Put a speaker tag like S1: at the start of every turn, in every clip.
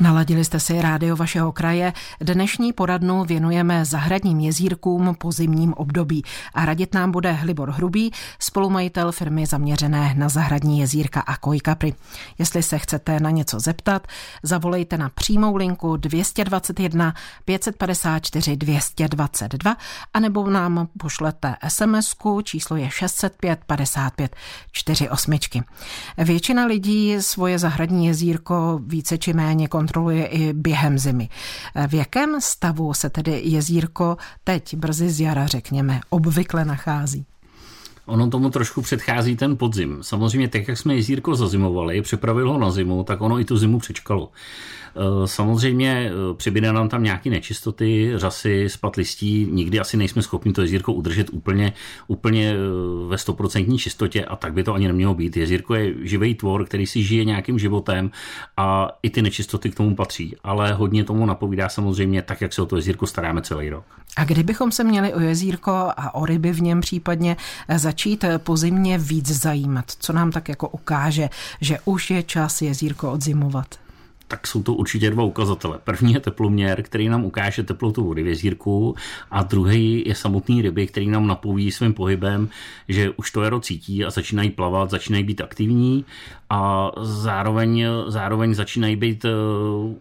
S1: Naladili jste si rádio vašeho kraje. Dnešní poradnu věnujeme zahradním jezírkům po zimním období. A radit nám bude Hlibor Hrubý, spolumajitel firmy zaměřené na zahradní jezírka a kojkapry. Jestli se chcete na něco zeptat, zavolejte na přímou linku 221 554 222 anebo nám pošlete sms číslo je 605 55 48. Většina lidí svoje zahradní jezírko více či méně kontroluje kontroluje i během zimy. V jakém stavu se tedy jezírko teď, brzy z jara, řekněme, obvykle nachází?
S2: Ono tomu trošku předchází ten podzim. Samozřejmě tak, jak jsme jezírko zazimovali, ho na zimu, tak ono i tu zimu přečkalo. Eh, samozřejmě eh, přibyde nám tam nějaké nečistoty, řasy, spad listí, nikdy asi nejsme schopni to jezírko udržet úplně, úplně eh, ve stoprocentní čistotě a tak by to ani nemělo být. Jezírko je živý tvor, který si žije nějakým životem a i ty nečistoty k tomu patří, ale hodně tomu napovídá samozřejmě tak, jak se o to jezírko staráme celý rok.
S1: A kdybychom se měli o jezírko a o ryby v něm případně začít pozimně víc zajímat, co nám tak jako ukáže, že už je čas jezírko odzimovat?
S2: Tak jsou to určitě dva ukazatele. První je teploměr, který nám ukáže teplotu vody v jezírku a druhý je samotný ryby, který nám napoví svým pohybem, že už to jaro cítí a začínají plavat, začínají být aktivní a zároveň, zároveň začínají být uh,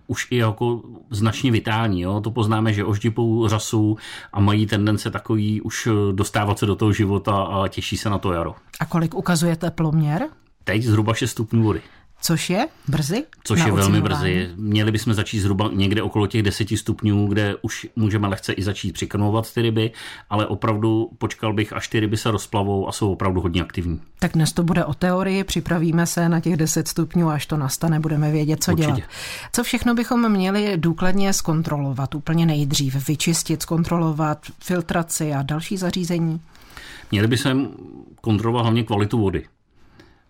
S2: už i jako značně vitální. Jo? To poznáme, že oždipou řasu a mají tendence takový už dostávat se do toho života a těší se na to jaro.
S1: A kolik ukazuje teploměr?
S2: Teď zhruba 6 stupňů vody.
S1: Což je brzy?
S2: Což je velmi brzy. Měli bychom začít zhruba někde okolo těch 10 stupňů, kde už můžeme lehce i začít přikrmovat ty ryby, ale opravdu počkal bych, až ty ryby se rozplavou a jsou opravdu hodně aktivní.
S1: Tak dnes to bude o teorii, připravíme se na těch 10 stupňů, až to nastane, budeme vědět, co Určitě. dělat. Co všechno bychom měli důkladně zkontrolovat, úplně nejdřív, vyčistit, zkontrolovat filtraci a další zařízení?
S2: Měli bychom kontrolovat hlavně kvalitu vody.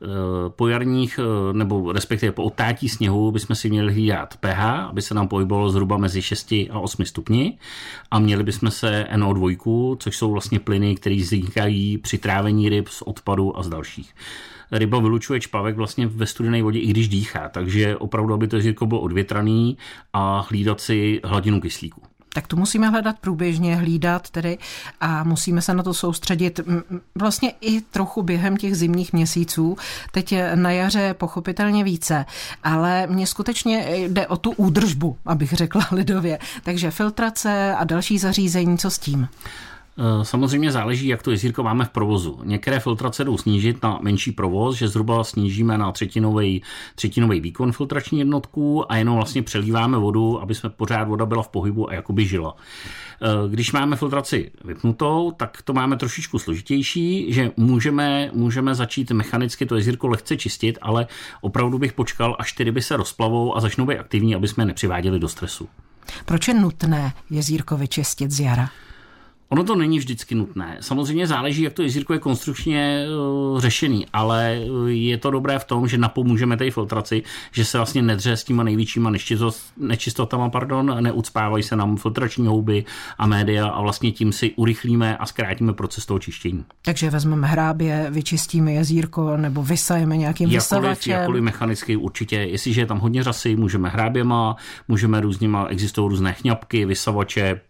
S2: Eh, po jarních, eh, nebo respektive po otátí sněhu bychom si měli hlídat pH, aby se nám pohybovalo zhruba mezi 6 a 8 stupni a měli bychom se NO2, což jsou vlastně plyny, které vznikají při trávení ryb z odpadu a z dalších ryba vylučuje čpavek vlastně ve studené vodě, i když dýchá. Takže opravdu, aby to jezírko bylo odvětraný a hlídat si hladinu kyslíku
S1: tak to musíme hledat průběžně, hlídat tedy a musíme se na to soustředit vlastně i trochu během těch zimních měsíců. Teď na jaře pochopitelně více, ale mně skutečně jde o tu údržbu, abych řekla lidově. Takže filtrace a další zařízení, co s tím?
S2: Eh, samozřejmě záleží, jak to jezírko máme v provozu. Některé filtrace jdou snížit na menší provoz, že zhruba snížíme na třetinový, třetinový výkon filtrační jednotku a jenom vlastně přelíváme vodu, aby jsme pořád voda byla v pohybu a jakoby žila. Eh, když máme filtraci vypnutou, tak to máme trošičku složitější, že můžeme, můžeme začít mechanicky to jezírko lehce čistit, ale opravdu bych počkal, až ty ryby se rozplavou a začnou být aktivní, aby jsme nepřiváděli do stresu.
S1: Proč je nutné jezírko vyčistit z jara?
S2: Ono to není vždycky nutné. Samozřejmě záleží, jak to jezírko je konstrukčně uh, řešený, ale eh, je to dobré v tom, že napomůžeme té filtraci, že se vlastně nedře s těma největšíma nečistotama, pardon, neucpávají se nám filtrační houby a média a vlastně tím si urychlíme a zkrátíme proces toho čištění.
S1: Takže vezmeme hrábě, vyčistíme jezírko nebo vysajeme nějakým vysavačem.
S2: Jakkoliv mechanicky určitě, jestliže je tam hodně řasy, můžeme hráběma, můžeme různýma, existují různé chňapky, vysavače,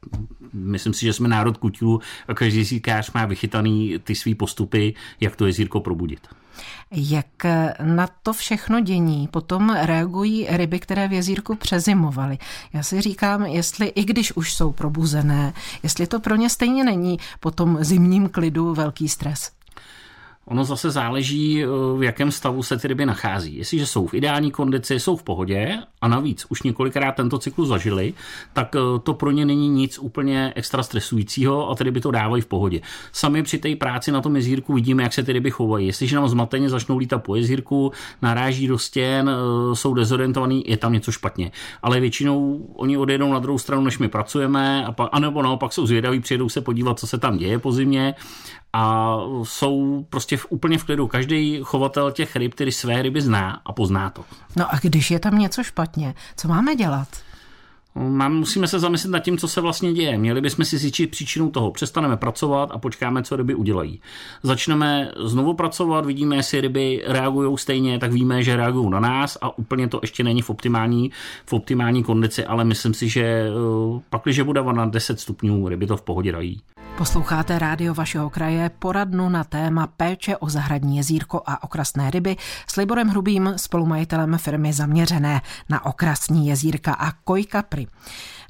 S2: myslím si, že jsme národ kutilů a každý jezírkář má vychytaný ty svý postupy, jak to jezírko probudit.
S1: Jak na to všechno dění potom reagují ryby, které v jezírku přezimovaly? Já si říkám, jestli i když už jsou probuzené, jestli to pro ně stejně není po tom zimním klidu velký stres.
S2: Ono zase záleží, eh, v jakém stavu se ty ryby nachází. Jestliže jsou v ideální kondici, jsou v pohodě a navíc už několikrát tento cyklus zažili, tak eh, to pro ně není nic úplně extra stresujícího a ty ryby to dávají v pohodě. Sami při té práci na tom jezírku vidíme, jak se ty ryby chovají. Jestliže nám zmateně začnou lítat po jezírku, naráží do stěn, eh, jsou dezorientovaný, je tam něco špatně. Ale většinou oni odjedou na druhou stranu, než my pracujeme, a pa, anebo naopak jsou zvědaví, přijedou se podívat, co se tam děje po zimě a jsou prostě v, úplně v klidu. Každý chovatel těch ryb, který své ryby zná a pozná to.
S1: No a když je tam něco špatně, co máme dělat?
S2: Mám, musíme se zamyslet nad tím, co se vlastně děje. Měli bychom si zjistit příčinu toho. Přestaneme pracovat a počkáme, co ryby udělají. Začneme znovu pracovat, vidíme, jestli ryby reagují stejně, tak víme, že reagují na nás a úplně to ještě není v optimální, v optimální kondici, ale myslím si, že eh, pak, když bude na 10 stupňů, ryby to v pohodě dají.
S1: Posloucháte rádio vašeho kraje, poradnu na téma péče o zahradní jezírko a okrasné ryby s Liborem Hrubým, spolumajitelem firmy zaměřené na okrasní jezírka a kojkapry.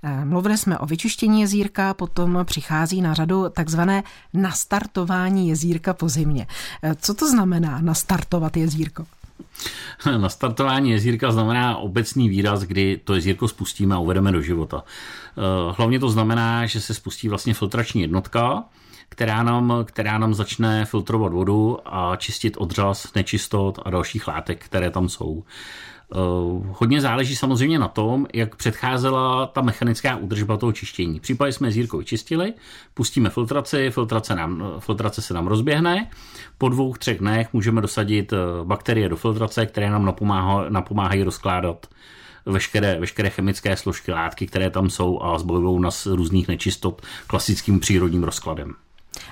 S1: Eh, mluvili jsme o vyčištění jezírka, potom přichází na řadu takzvané nastartování jezírka po zimě. Eh, co to znamená nastartovat jezírko?
S2: Nastartování jezírka znamená obecný výraz, kdy to jezírko spustíme a uvedeme do života. Eh, hlavně to znamená, že se spustí vlastně filtrační jednotka, která nám, která nám začne filtrovat vodu a čistit odřaz, nečistot a dalších látek, které tam jsou. Uh, hodně záleží samozřejmě na tom, jak předcházela ta mechanická údržba toho čištění. Případně jsme zírko vyčistili, pustíme filtraci, filtrace, nám, filtrace se nám rozběhne, po dvou, třech dnech můžeme dosadit eh, bakterie do filtrace, které nám napomáha, napomáhají rozkládat veškeré, veškeré chemické složky, látky, které tam jsou a zbavují nás různých nečistot klasickým přírodním rozkladem.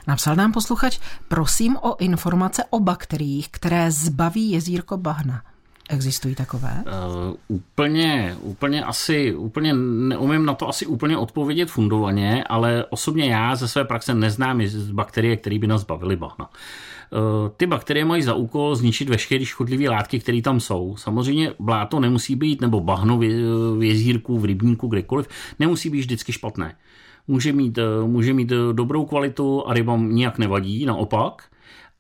S1: Napsal nám posluchač, prosím o informace o bakteriích, které zbaví jezírko bahna. Existují takové? Uh,
S2: úplně, úplně asi, úplně neumím na to asi úplně odpovědět fundovaně, ale osobně já ze své praxe neznám bakterie, které by nás bavily bahna. Uh, ty bakterie mají za úkol zničit veškeré škodlivé látky, které tam jsou. Samozřejmě bláto nemusí být, nebo bahno v jezírku, v rybníku, kdekoliv, nemusí být vždycky špatné. Může mít, může mít dobrou kvalitu a rybám nijak nevadí, naopak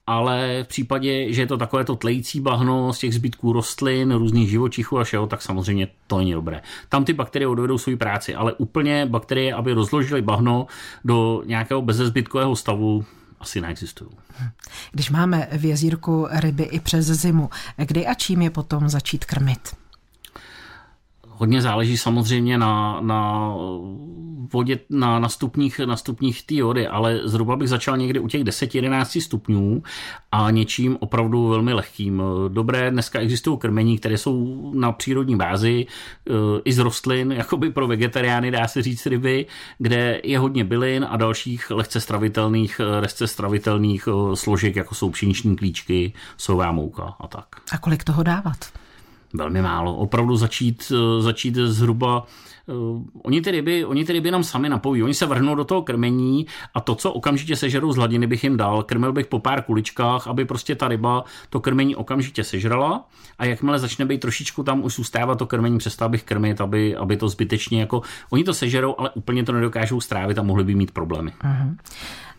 S2: ale v případě, že je to takové to tlející bahno z těch zbytků rostlin, různých živočichů a všeho, tak samozřejmě to není dobré. Tam ty bakterie odvedou svou práci, ale úplně bakterie, aby rozložily bahno do nějakého bezezbytkového stavu, asi neexistují.
S1: Když máme v jezírku ryby i přes zimu, kdy a čím je potom začít krmit?
S2: Hodně záleží samozřejmě na, na vodě, na, na stupních, na stupních té vody, ale zhruba bych začal někdy u těch 10-11 stupňů a něčím opravdu velmi lehkým. Dobré, dneska existují krmení, které jsou na přírodní bázi, eh, i z rostlin, jakoby pro vegetariány dá se říct ryby, kde je hodně bylin a dalších lehce stravitelných, eh, lehce stravitelných eh, složek, jako jsou pšeniční klíčky, sová mouka a tak.
S1: A kolik toho dávat?
S2: Velmi málo. Opravdu začít, eh, začít zhruba Uh, oni, ty ryby, oni ty ryby nám sami napoví. Oni se vrhnou do toho krmení a to, co okamžitě sežerou z hladiny, bych jim dal. Krmil bych po pár kuličkách, aby prostě ta ryba to krmení okamžitě sežrala a jakmile začne být trošičku tam už zůstávat to krmení, přestal bych krmit, aby, aby to zbytečně jako... Oni to sežerou, ale úplně to nedokážou strávit a mohli by mít problémy. Uh-huh.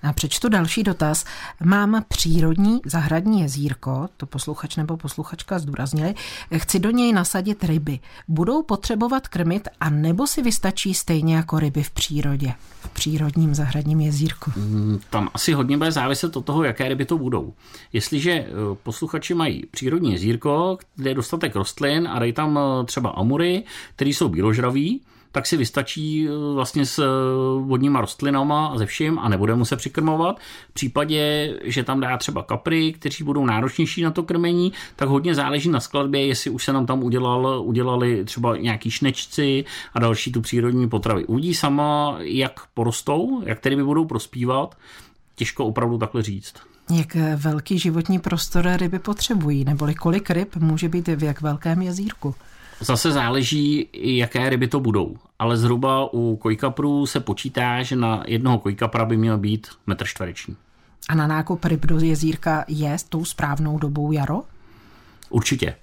S1: A přečtu další dotaz. Mám přírodní zahradní jezírko, to posluchač nebo posluchačka zdůraznili, chci do něj nasadit ryby. Budou potřebovat krmit a nebo si vystačí stejně jako ryby v přírodě, v přírodním zahradním jezírku?
S2: Mm, tam asi hodně bude záviset od toho, jaké ryby to budou. Jestliže eh, posluchači mají přírodní jezírko, kde je dostatek rostlin a dají tam eh, třeba amury, které jsou bíložraví, tak si vystačí eh, vlastně s eh, vodníma rostlinama a ze vším a nebude mu se přikrmovat. V případě, že tam dá třeba kapry, kteří budou náročnější na to krmení, tak hodně záleží na skladbě, jestli už se nám tam udělal, udělali třeba nějaký šnečci a další tu přírodní potravy. Uvidí sama, jak porostou, jak tedy by budou prospívat, těžko opravdu takhle říct.
S1: Jak velký životní prostor ryby potřebují, neboli kolik ryb může být v jak velkém jezírku?
S2: Zase záleží, jaké ryby to budou. Ale zhruba u kojkaprů se počítá, že na jednoho kojkapra by měl být metr čtvereční.
S1: A na nákup ryb do jezírka je tou správnou dobou jaro?
S2: Určitě.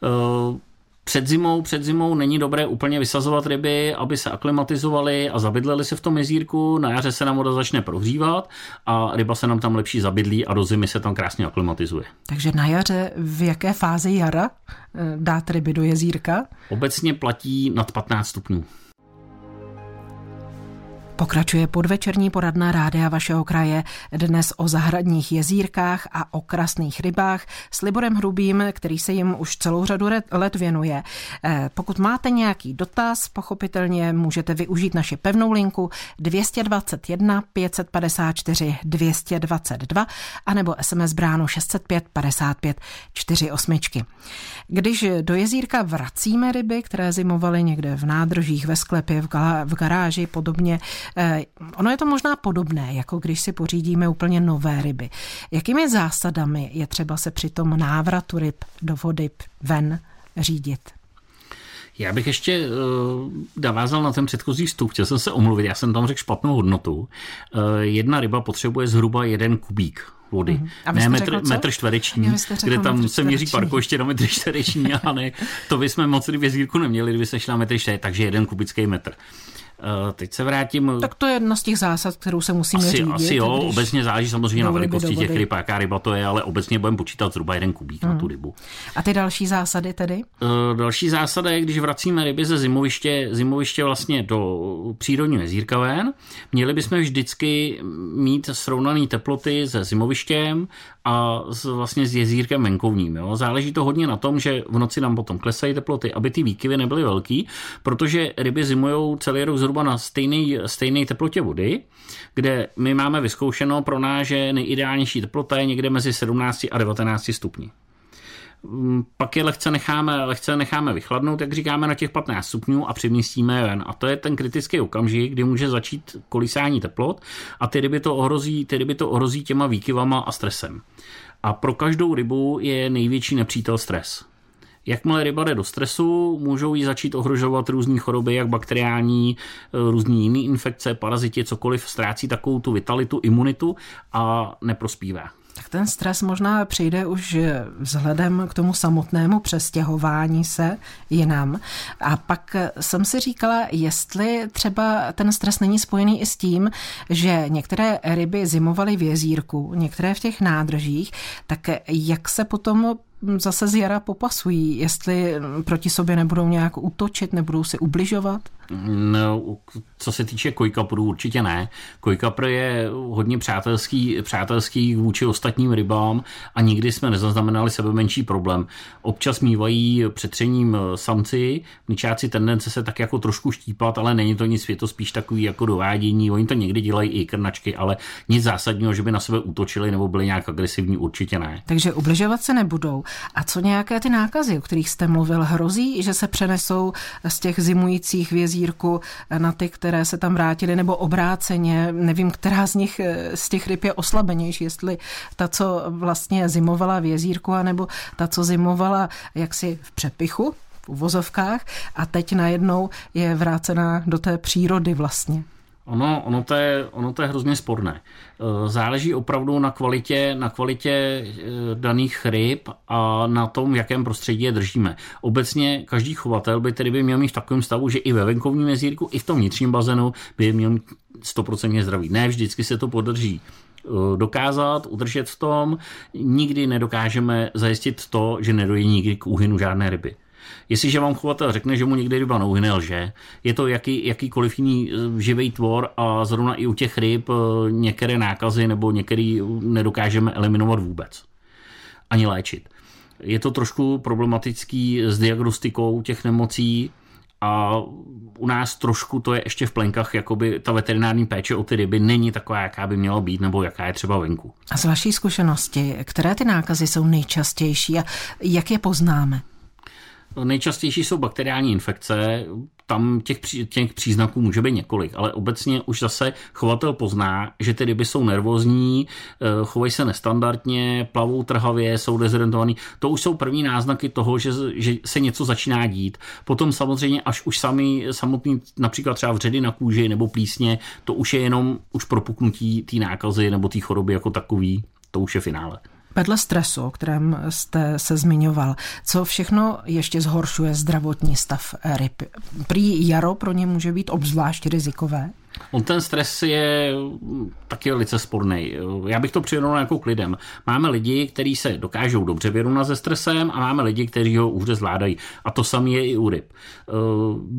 S2: Uh, před zimou, před zimou není dobré úplně vysazovat ryby, aby se aklimatizovaly a zabydlely se v tom jezírku. Na jaře se nám voda začne prohřívat a ryba se nám tam lepší zabydlí a do zimy se tam krásně aklimatizuje.
S1: Takže na jaře v jaké fázi jara eh, dát ryby do jezírka?
S2: Obecně platí nad 15 stupňů.
S1: Pokračuje podvečerní poradna rádia vašeho kraje dnes o zahradních jezírkách a o krasných rybách s Liborem Hrubým, který se jim už celou řadu let věnuje. Eh, pokud máte nějaký dotaz, pochopitelně můžete využít naši pevnou linku 221 554 222 anebo SMS bránu 605 55 48. Když do jezírka vracíme ryby, které zimovaly někde v nádržích, ve sklepě, v garáži, podobně, ono je to možná podobné, jako když si pořídíme úplně nové ryby. Jakými zásadami je třeba se při tom návratu ryb do vody ven řídit?
S2: Já bych ještě uh, navázal na ten předchozí vstup. Chtěl jsem se omluvit, já jsem tam řekl špatnou hodnotu. Uh, jedna ryba potřebuje zhruba jeden kubík vody. Mm. A ne metr, metr čtvereční, kde tam se měří ještě na metr čtvereční, ale to bychom moc v jezírku neměli, kdyby se šla metr čtvereční, takže jeden kubický metr. Eh, teď se vrátím.
S1: Tak to je jedna z těch zásad, kterou se musíme
S2: asi,
S1: řídit.
S2: Asi jo, obecně záleží samozřejmě na velikosti těch ryb, jaká ryba to je, ale obecně budeme počítat zhruba jeden kubík hmm. na tu rybu.
S1: A ty další zásady tedy?
S2: Uh, další zásada je, když vracíme ryby ze zimoviště, zimoviště vlastně do přírodního jezírka ven, měli bychom vždycky mít srovnané teploty se zimovištěm a s, vlastně s jezírkem venkovním. Jo. Záleží to hodně na tom, že v noci nám potom klesají teploty, aby ty výkyvy nebyly velký, protože ryby zimují celý rok zhruba na stejné stejné teplotě vody, kde my máme vyzkoušeno pro nás, že nejideálnější teplota je někde mezi 17 a 19 stupni. Mm, pak je lehce necháme, lehce necháme vychladnout, jak říkáme, na těch 15 stupňů a přemístíme je ven. A to je ten kritický okamžik, kdy může začít kolísání teplot a ty ryby to ohrozí, ty ryby to ohrozí těma výkyvama a stresem. A pro každou rybu je největší nepřítel stres. Jakmile ryba jde do stresu, můžou jí začít ohrožovat různé choroby, jak bakteriální, eh, různé jiné infekce, paraziti, cokoliv, ztrácí takovou tu vitalitu, imunitu a neprospívá.
S1: Tak ten stres možná přijde už vzhledem k tomu samotnému přestěhování se jinam. A pak jsem si říkala, jestli třeba ten stres není spojený i s tím, že některé ryby zimovaly v jezírku, některé v těch nádržích, tak jak se potom zase z jara popasují, jestli proti sobě nebudou nějak útočit, nebudou si ubližovat?
S2: No, co se týče kojkaprů, určitě ne. Kojkapr je hodně přátelský, přátelský vůči ostatním rybám a nikdy jsme nezaznamenali sebe menší problém. Občas mývají přetřením samci, mničáci tendence se tak jako trošku štípat, ale není to nic, je to spíš takový jako dovádění. Oni to někdy dělají i krnačky, ale nic zásadního, že by na sebe útočili nebo byli nějak agresivní, určitě ne.
S1: Takže ubližovat se nebudou. A co nějaké ty nákazy, o kterých jste mluvil, hrozí, že se přenesou z těch zimujících vězírku na ty, které se tam vrátily, nebo obráceně, nevím, která z nich z těch ryb je oslabenější, jestli ta, co vlastně zimovala v jezírku, anebo ta, co zimovala jaksi v přepichu, v uvozovkách a teď najednou je vrácená do té přírody vlastně.
S2: Ono, ono, to je, ono to je hrozně sporné. E, záleží opravdu na kvalitě, na kvalitě e, daných ryb a na tom, v jakém prostředí je držíme. Obecně každý chovatel by tedy by měl mít v takovém stavu, že i ve venkovním jezírku, i v tom vnitřním bazénu by měl mít 100% zdravý. Ne vždycky se to podrží e, dokázat, udržet v tom. Nikdy nedokážeme zajistit to, že nedojí nikdy k úhynu žádné ryby. Jestliže vám chovatel řekne, že mu někde ryba nouhyne, lže. Je to jaký, jakýkoliv jiný eh, živý tvor a zrovna i u těch ryb eh, některé nákazy nebo některé nedokážeme eliminovat vůbec. Ani léčit. Je to trošku problematický s diagnostikou těch nemocí, a u nás trošku to je ještě v plenkách, jakoby ta veterinární péče o ty ryby není taková, jaká by měla být, nebo jaká je třeba venku.
S1: A z vaší zkušenosti, které ty nákazy jsou nejčastější a jak je poznáme?
S2: Nejčastější jsou bakteriální infekce, tam těch, těch příznaků může být několik, ale obecně už zase chovatel pozná, že ty ryby jsou nervózní, eh, chovají se nestandardně, plavou trhavě, jsou dezorientovaný. To už jsou první náznaky toho, že, že se něco začíná dít. Potom samozřejmě, až už sami, samotný, například třeba vředy na kůži nebo plísně, to už je jenom už propuknutí té nákazy nebo té choroby jako takový, to už je finále.
S1: Vedle stresu, o kterém jste se zmiňoval, co všechno ještě zhoršuje zdravotní stav ryb? Prý jaro pro ně může být obzvlášť rizikové?
S2: On ten stres je taky velice sporný. Já bych to přirovnal jako k lidem. Máme lidi, kteří se dokážou dobře vyrovnat se stresem a máme lidi, kteří ho už zvládají. A to samé je i u ryb. Eh,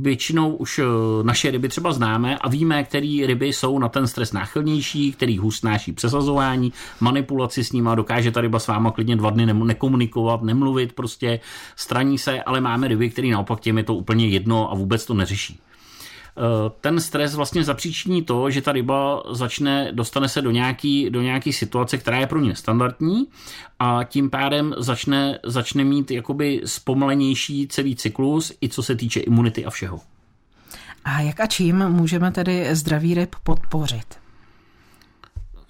S2: většinou už eh, naše ryby třeba známe a víme, které ryby jsou na ten stres náchylnější, který hůř přesazování, manipulaci s nima, dokáže ta ryba s váma klidně dva dny nekomunikovat, nemluvit, prostě straní se, ale máme ryby, které naopak těm je to úplně jedno a vůbec to neřeší. Eh, ten stres vlastně zapříčiní to, že ta ryba začne, dostane se do nějaký, do nějaký situace, která je pro ně standardní a tím pádem začne, začne mít jakoby zpomalenější celý cyklus, i co se týče imunity a všeho.
S1: A jak a čím můžeme tedy zdravý ryb podpořit?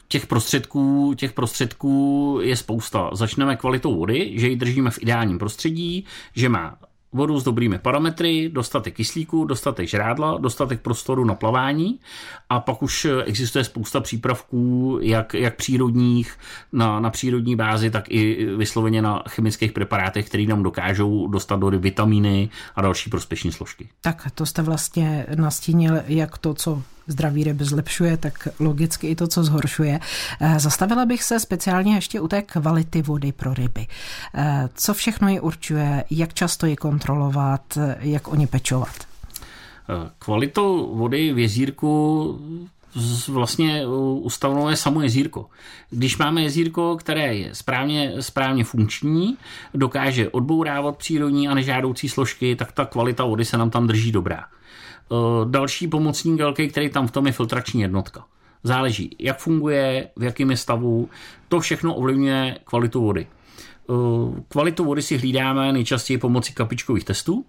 S2: Těch prostředků, těch prostředků je spousta. Začneme kvalitou vody, že ji držíme v ideálním prostředí, že má vodu s dobrými parametry, dostatek kyslíku, dostatek žrádla, dostatek prostoru na plavání a pak už existuje spousta přípravků, jak, jak přírodních, na, na přírodní bázi, tak i vysloveně na chemických preparátech, které nám dokážou dostat do vitamíny a další prospěšné složky.
S1: Tak to jste vlastně nastínil, jak to, co zdraví ryby zlepšuje, tak logicky i to, co zhoršuje. Eh, zastavila bych se speciálně ještě u té kvality vody pro ryby. Eh, co všechno ji určuje, jak často ji kontrolovat, jak o ně pečovat?
S2: Eh, kvalitou vody v jezírku vlastně ustanovuje samo jezírko. Když máme jezírko, které je správně, správně funkční, dokáže odbourávat přírodní a nežádoucí složky, tak ta kvalita vody se nám tam drží dobrá. Eh, další pomocník velký, který tam v tom je filtrační jednotka. Záleží, jak funguje, v jakém je stavu, to všechno ovlivňuje kvalitu vody. Eh, kvalitu vody si hlídáme nejčastěji pomocí kapičkových testů,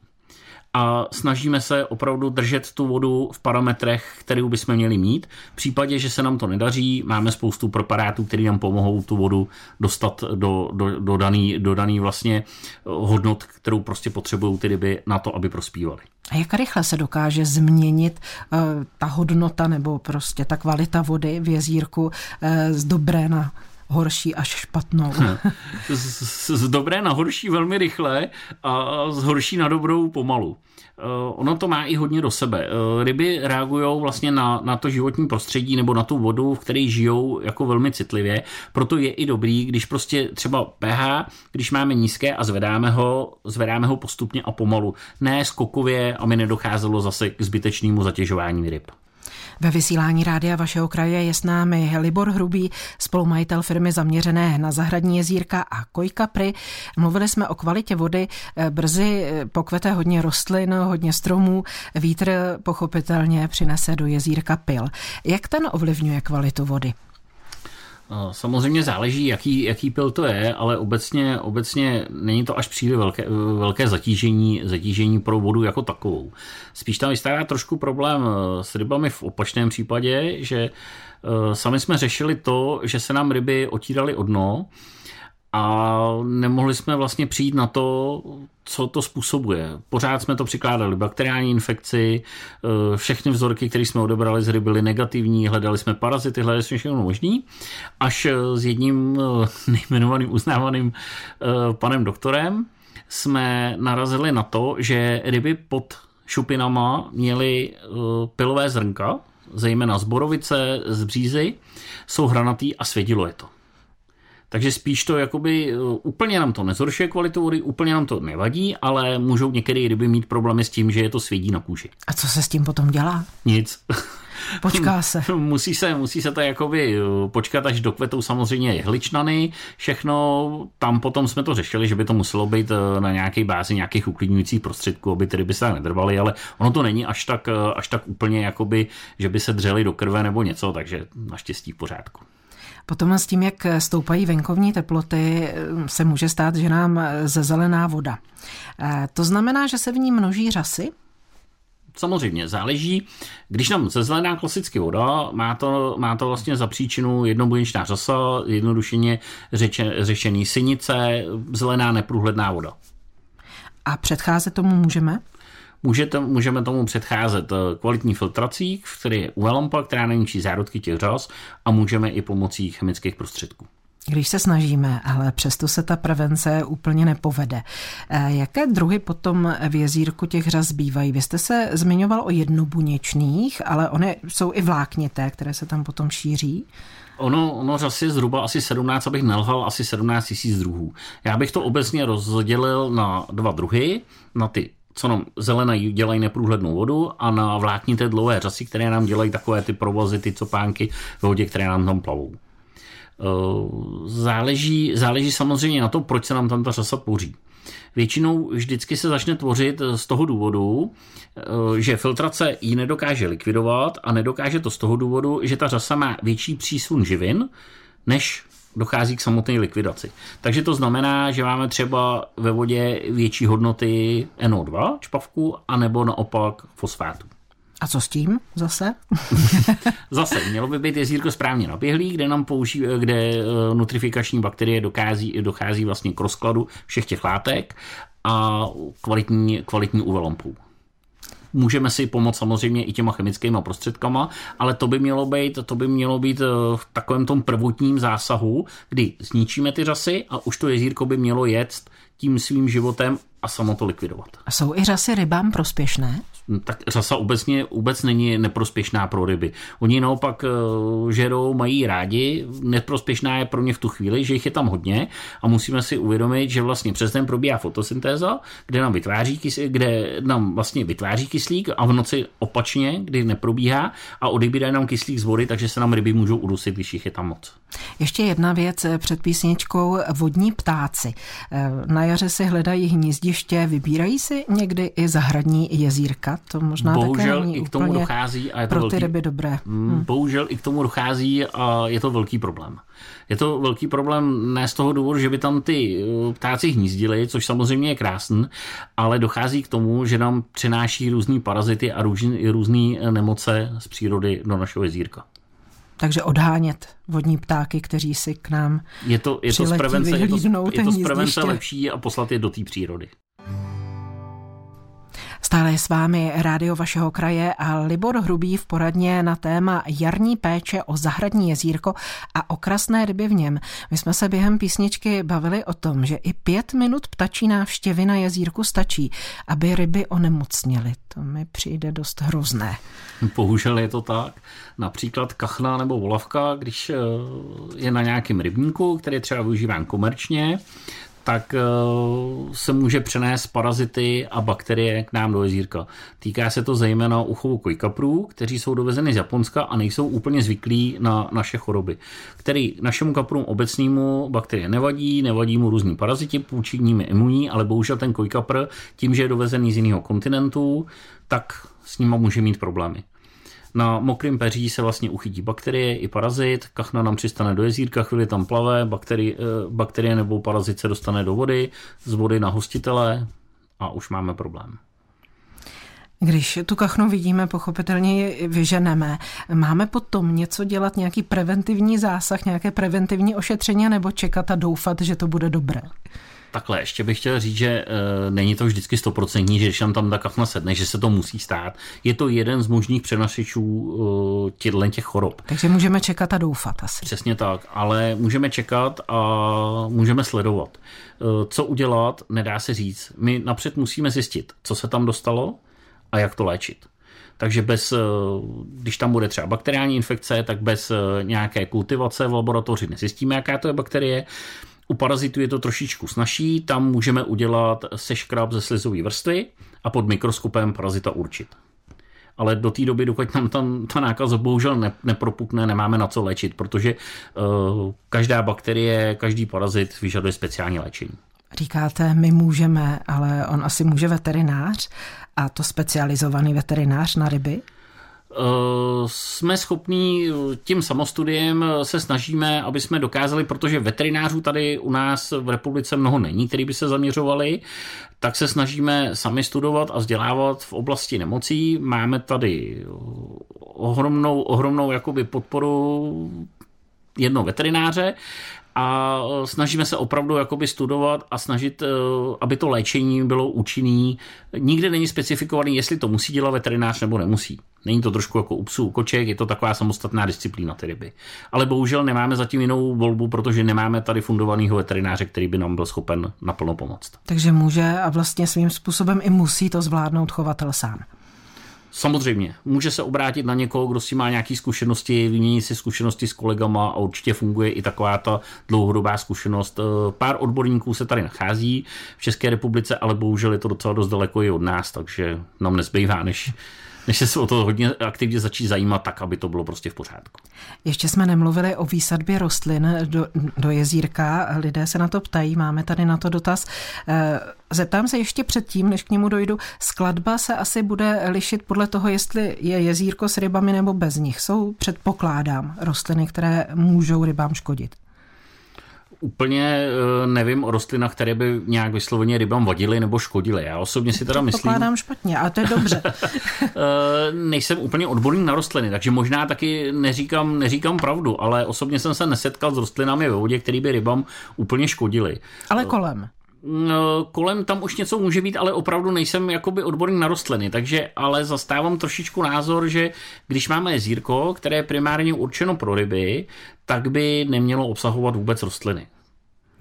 S2: a snažíme se opravdu držet tu vodu v parametrech, které bychom měli mít. V případě, že se nám to nedaří, máme spoustu preparátů, které nám pomohou tu vodu dostat do, do, do, daný, do daný vlastně hodnot, kterou prostě potřebují ty ryby na to, aby prospívaly.
S1: A jak rychle se dokáže změnit uh, ta hodnota nebo prostě ta kvalita vody v jezírku uh, z dobré na horší až špatnou.
S2: Z, z, z dobré na horší velmi rychle a z horší na dobrou pomalu. Uh, ono to má i hodně do sebe. Uh, ryby reagují vlastně na, na to životní prostředí nebo na tu vodu, v které žijou jako velmi citlivě. Proto je i dobrý, když prostě třeba pH, když máme nízké a zvedáme ho, zvedáme ho postupně a pomalu. Ne skokově, aby nedocházelo zase k zbytečnému zatěžování ryb.
S1: Ve vysílání rádia vašeho kraje je s námi Libor Hrubý, spolumajitel firmy zaměřené na zahradní jezírka a Kojkapry. Mluvili jsme o kvalitě vody. Brzy pokvete hodně rostlin, hodně stromů. Vítr pochopitelně přinese do jezírka pil. Jak ten ovlivňuje kvalitu vody?
S2: Samozřejmě záleží, jaký, jaký pil to je, ale obecně, obecně není to až příliš velké, velké zatížení, zatížení pro vodu jako takovou. Spíš tam vystává trošku problém eh, s rybami v opačném případě, že eh, sami jsme řešili to, že se nám ryby otíraly o dno, a nemohli jsme vlastně přijít na to, co to způsobuje. Pořád jsme to přikládali bakteriální infekci, eh, všechny vzorky, které jsme odebrali z ryby, byly negativní, hledali jsme parazity, hledali jsme všechno možný, až eh, s jedním eh, nejmenovaným uznávaným panem doktorem jsme narazili na to, že ryby pod šupinama měly pilové zrnka, zejména z borovice, z břízy, jsou hranatý a svědilo je to. Takže spíš to jakoby eh, úplně nám to nezhoršuje kvalitu vody, úplně nám to nevadí, ale můžou některé ryby mít problémy s tím, že je to svědí na kůži.
S1: A co se s tím potom dělá?
S2: Nic.
S1: Počká se.
S2: musí se, musí se to jakoby eh, počkat, až dokvetou samozřejmě jehličnany, všechno, tam potom jsme to řešili, že by to muselo být eh, na nějaké bázi nějakých uklidňujících prostředků, aby ty ryby se nedrvaly, ale ono to není až tak, až tak úplně jakoby, že by se dřeli do krve nebo něco, takže naštěstí v pořádku.
S1: Potom s tím, jak stoupají venkovní teploty, se může stát, že nám zezelená voda. Eh, to znamená, že se v ní množí řasy?
S2: Samozřejmě, záleží. Když nám zezelená klasicky voda, má to, má to vlastně za příčinu jednobuněčná řasa, jednodušeně řeče, řešený synice, zelená neprůhledná voda.
S1: A předcházet tomu můžeme?
S2: Můžete, můžeme tomu předcházet eh, kvalitní filtrací, který je UV lampa, která neníčí zárodky těch řas a můžeme i pomocí chemických prostředků.
S1: Když se snažíme, ale přesto se ta prevence úplně nepovede. Eh, jaké druhy potom v jezírku těch řas bývají? Vy jste se zmiňoval o jednobuněčných, ale oni jsou i vláknité, které se tam potom šíří.
S2: Ono, ono řas je zhruba asi 17, abych nelhal, asi 17 tisíc druhů. Já bych to obecně rozdělil na dva druhy, na ty co nám zelené dělají neprůhlednou vodu a na vláknité dlouhé řasy, které nám dělají takové ty provozy, ty copánky v vodě, které nám tam plavou. Eh, záleží, záleží samozřejmě na to, proč se nám tam ta řasa tvoří. Většinou vždycky se začne tvořit z toho důvodu, eh, že filtrace ji nedokáže likvidovat a nedokáže to z toho důvodu, že ta řasa má větší přísun živin, než dochází k samotné likvidaci. Takže to znamená, že máme třeba ve vodě větší hodnoty NO2 čpavku, anebo naopak fosfátu.
S1: A co s tím zase?
S2: zase, mělo by být jezírko správně naběhlý, kde nám použí, kde eh, nutrifikační bakterie dokází, dochází vlastně k rozkladu všech těch látek a kvalitní, kvalitní UV lampů. Můžeme si pomoct samozřejmě i těma chemickými prostředkama, ale to by mělo být, to by mělo být eh, v takovém tom prvotním zásahu, kdy zničíme ty řasy a už to jezírko by mělo jet tím svým životem a samo to likvidovat.
S1: A jsou i řasy rybám prospěšné?
S2: Tak řasa obecně vůbec není neprospěšná pro ryby. Oni naopak eh, žerou, mají rádi, neprospěšná je pro ně v tu chvíli, že jich je tam hodně a musíme si uvědomit, že vlastně přes den probíhá fotosyntéza, kde nám vytváří, kyslík, kde nám vlastně vytváří kyslík a v noci opačně, kdy neprobíhá a odebírá nám kyslík z vody, takže se nám ryby můžou udusit, když jich je tam moc.
S1: Ještě jedna věc před písničkou. Vodní ptáci. Na jaře si hledají hnízdiště, vybírají si někdy i zahradní jezírka? To možná
S2: bohužel
S1: také není
S2: i k tomu dochází a je to
S1: pro
S2: velký,
S1: ty ryby dobré.
S2: Mm, hmm. Bohužel i k tomu dochází a je to velký problém. Je to velký problém ne z toho důvodu, že by tam ty uh, ptáci hnízdili, což samozřejmě je krásný, ale dochází k tomu, že nám přináší různý parazity a různé nemoce z přírody do našeho jezírka.
S1: Takže odhánět vodní ptáky, kteří si k nám
S2: je to, je to z prevence, je to, je to z prevence lepší a poslat je do té přírody.
S1: Stále je s vámi rádio vašeho kraje a Libor Hrubý v poradně na téma jarní péče o zahradní jezírko a okrasné ryby v něm. My jsme se během písničky bavili o tom, že i pět minut ptačí návštěvy na jezírku stačí, aby ryby onemocněly. To mi přijde dost hrozné.
S2: Bohužel je to tak. Například kachna nebo volavka, když eh, je na nějakém rybníku, který třeba využíván komerčně, tak eh, se může přenést parazity a bakterie k nám do jezírka. Týká se to zejména uchovu kojkaprů, kteří jsou dovezeny z Japonska a nejsou úplně zvyklí na naše choroby. Který našemu kaprům obecnému bakterie nevadí, nevadí mu různí paraziti, ním je imunní, ale bohužel ten kojkapr, tím, že je dovezený z jiného kontinentu, tak s ním může mít problémy. Na mokrém peří se vlastně uchytí bakterie i parazit, kachna nám přistane do jezírka, chvíli tam plave, bakterie, eh, bakterie nebo parazit se dostane do vody, z vody na hostitele a už máme problém.
S1: Když tu kachnu vidíme, pochopitelně ji vyženeme. Máme potom něco dělat, nějaký preventivní zásah, nějaké preventivní ošetření, nebo čekat a doufat, že to bude dobré?
S2: Takhle, ještě bych chtěl říct, že e, není to vždycky stoprocentní, že když tam tam ta kachna sedne, že se to musí stát. Je to jeden z možných přenašečů e, těchto těch chorob.
S1: Takže můžeme čekat a doufat asi.
S2: Přesně tak, ale můžeme čekat a můžeme sledovat. E, co udělat, nedá se říct. My napřed musíme zjistit, co se tam dostalo a jak to léčit. Takže bez, když tam bude třeba bakteriální infekce, tak bez nějaké kultivace v laboratoři nezjistíme, jaká to je bakterie. U parazitů je to trošičku snažší, tam můžeme udělat seškrab ze slizové vrstvy a pod mikroskopem parazita určit. Ale do té doby, dokud nám tam ta nákaza bohužel ne, nepropukne, nemáme na co léčit, protože uh, každá bakterie, každý parazit vyžaduje speciální léčení.
S1: Říkáte, my můžeme, ale on asi může veterinář a to specializovaný veterinář na ryby?
S2: Eh, jsme schopní tím samostudiem se snažíme, aby jsme dokázali, protože veterinářů tady u nás v republice mnoho není, který by se zaměřovali, tak se snažíme sami studovat a vzdělávat v oblasti nemocí. Máme tady ohromnou, ohromnou jakoby podporu jednoho veterináře a snažíme se opravdu jakoby studovat a snažit, aby to léčení bylo účinný. Nikde není specifikovaný, jestli to musí dělat veterinář nebo nemusí. Není to trošku jako u psů, koček, je to taková samostatná disciplína ty ryby. Ale bohužel nemáme zatím jinou volbu, protože nemáme tady fundovaného veterináře, který by nám byl schopen naplno pomoct.
S1: Takže může a vlastně svým způsobem i musí to zvládnout chovatel sám.
S2: Samozřejmě, může se obrátit na někoho, kdo si má nějaké zkušenosti, vyměnit si zkušenosti s kolegama a určitě funguje i taková ta dlouhodobá zkušenost. Eh, pár odborníků se tady nachází v České republice, ale bohužel je to docela dost daleko i od nás, takže nám nezbývá, než než se o to hodně aktivně začít zajímat, tak aby to bylo prostě v pořádku.
S1: Ještě jsme nemluvili o výsadbě rostlin do, do jezírka. Lidé se na to ptají, máme tady na to dotaz. Eh, zeptám se ještě předtím, než k němu dojdu. Skladba se asi bude lišit podle toho, jestli je jezírko s rybami nebo bez nich. Jsou, předpokládám, rostliny, které můžou rybám škodit
S2: úplně eh, nevím o rostlinách, které by nějak vysloveně rybám vadily nebo škodily. Já osobně si teda myslím...
S1: Pokládám špatně, a to je dobře.
S2: Eh, nejsem úplně odborný na rostliny, takže možná taky neříkám, neříkám pravdu, ale osobně jsem se nesetkal s rostlinami ve vodě, které by rybám úplně škodily.
S1: Ale kolem.
S2: No, kolem tam už něco může být, ale opravdu nejsem jakoby odborný na rostliny, takže ale zastávám trošičku názor, že když máme jezírko, které je primárně určeno pro ryby, tak by nemělo obsahovat vůbec rostliny.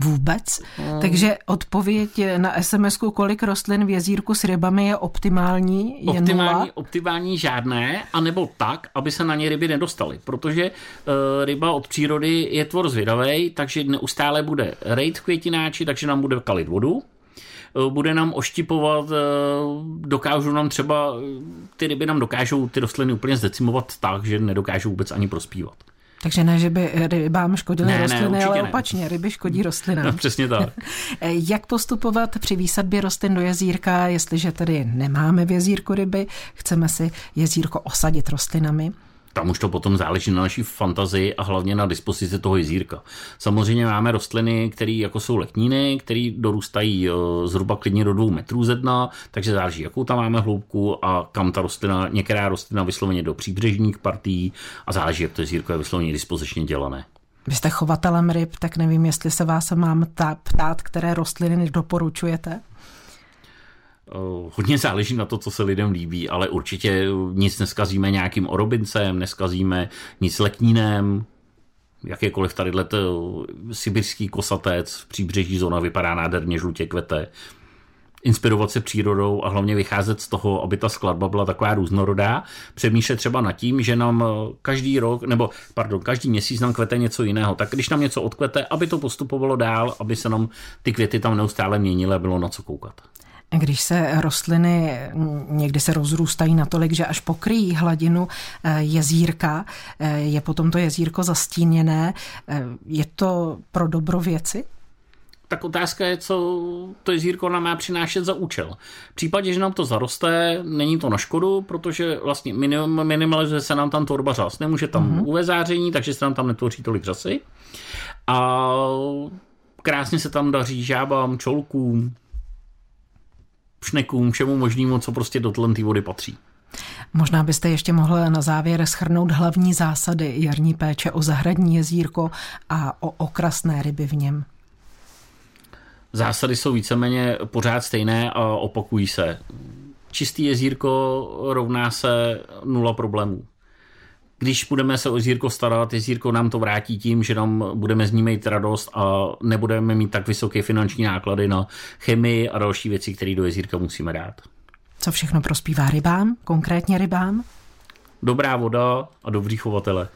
S1: Vůbec? Hmm. Takže odpověď na sms kolik rostlin v jezírku s rybami je optimální? Je
S2: optimální,
S1: nula?
S2: optimální žádné, anebo tak, aby se na ně ryby nedostaly. Protože uh, ryba od přírody je tvor zvědavý, takže neustále bude rejt v květináči, takže nám bude kalit vodu eh, bude nám oštipovat, eh, dokážou nám třeba, ty ryby nám dokážou ty rostliny úplně zdecimovat tak, že nedokážou vůbec ani prospívat.
S1: Takže ne, že by rybám škodily ne, rostliny, ne, ale opačně, ryby škodí rostlinám.
S2: No, přesně tak.
S1: Jak postupovat při výsadbě rostlin do jezírka, jestliže tedy nemáme v jezírku ryby, chceme si jezírko osadit rostlinami?
S2: Tam už to potom záleží na naší fantazii a hlavně na dispozici toho jezírka. Samozřejmě máme rostliny, které jako jsou letníny, které dorůstají eh, zhruba klidně do dvou metrů ze dna, takže záleží, jakou tam máme hloubku a kam ta rostlina, některá rostlina vysloveně do příbřežních partí a záleží, jak to jezírko je vysloveně dispozičně dělané.
S1: Vy jste chovatelem ryb, tak nevím, jestli se vás mám ptát, které rostliny doporučujete?
S2: Eh, hodně záleží na to, co se lidem líbí, ale určitě nic neskazíme nějakým orobincem, neskazíme nic leknínem, jakékoliv tady eh, sibirský kosatec v příbřeží zóna vypadá nádherně, žlutě kvete. Inspirovat se přírodou a hlavně vycházet z toho, aby ta skladba byla taková různorodá. Přemýšlet třeba nad tím, že nám eh, každý rok, nebo pardon, každý měsíc nám kvete něco jiného. Tak když nám něco odkvete, aby to postupovalo dál, aby se nám ty květy tam neustále měnily a bylo na co koukat.
S1: Když se rostliny někdy se rozrůstají natolik, že až pokryjí hladinu eh, jezírka, eh, je potom to jezírko zastíněné, eh, je to pro dobro věci?
S2: tak otázka je, co to jezírko nám má přinášet za účel. V případě, že nám to zaroste, není to na škodu, protože vlastně minim, minimalizuje se nám tam tvorba řas. Nemůže tam mm-hmm. UV záření, takže se nám tam netvoří tolik řasy. A krásně se tam daří žábám, čolkům, šnekům, všemu možnému, co prostě do té vody patří.
S1: Možná byste ještě mohl na závěr schrnout hlavní zásady jarní péče o zahradní jezírko a o okrasné ryby v něm.
S2: Zásady jsou víceméně pořád stejné a opakují se. Čistý jezírko rovná se nula problémů když budeme se o jezírko starat, jezírko nám to vrátí tím, že nám budeme z ní mít radost a nebudeme mít tak vysoké finanční náklady na chemii a další věci, které do jezírka musíme dát.
S1: Co všechno prospívá rybám, konkrétně rybám?
S2: Dobrá voda a dobrý chovatele.